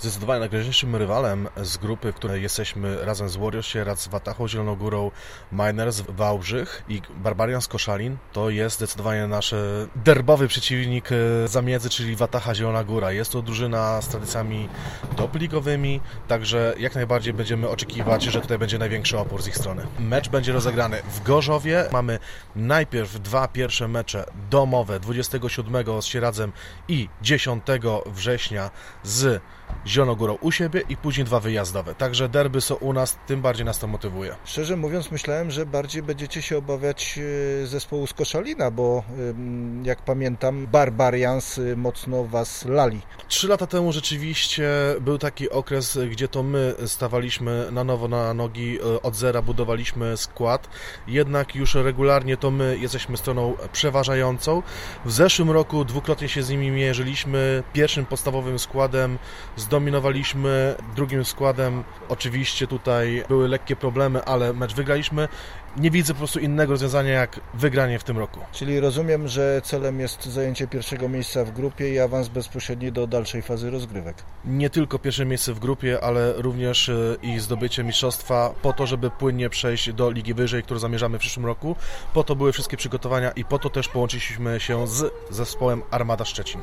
Zdecydowanie najgroźniejszym rywalem z grupy, w której jesteśmy razem z Warriors, Sieradz, Watachą, Zielonogórą, Miners, Wałbrzych i Barbarian z Koszalin, to jest zdecydowanie nasz e, derbowy przeciwnik e, zamiedzy, czyli Watacha Zielona Góra. Jest to drużyna z tradycjami topligowymi, także jak najbardziej będziemy oczekiwać, że tutaj będzie największy opór z ich strony. Mecz będzie rozegrany w Gorzowie. Mamy najpierw dwa pierwsze mecze domowe 27 z Sieradzem i 10 września z Zielonogórą u siebie i później dwa wyjazdowe. Także derby są u nas, tym bardziej nas to motywuje. Szczerze mówiąc, myślałem, że bardziej będziecie się obawiać e, zespołu z Koszalina, bo e, jak pamiętam, Barbarians e, mocno was lali. Trzy lata temu rzeczywiście był taki okres, gdzie to my stawaliśmy na nowo na nogi, od zera budowaliśmy skład, jednak już regularnie to my jesteśmy stroną przeważającą. W zeszłym roku dwukrotnie się z nimi mierzyliśmy. Pierwszym podstawowym składem zdominowaliśmy, drugim składem oczywiście tutaj były lekkie problemy, ale mecz wygraliśmy. Nie widzę po prostu innego rozwiązania jak wygranie w tym roku. Czyli rozumiem, że celem jest zajęcie pierwszego miejsca w grupie i awans bezpośredni do dalszej fazy rozgrywek. Nie tylko pierwsze miejsce w grupie, ale również e, i zdobycie mistrzostwa po to, żeby płynnie przejść do ligi wyżej, którą zamierzamy w przyszłym roku. Po to były wszystkie przygotowania i po to też połączyliśmy się z zespołem Armada Szczecin.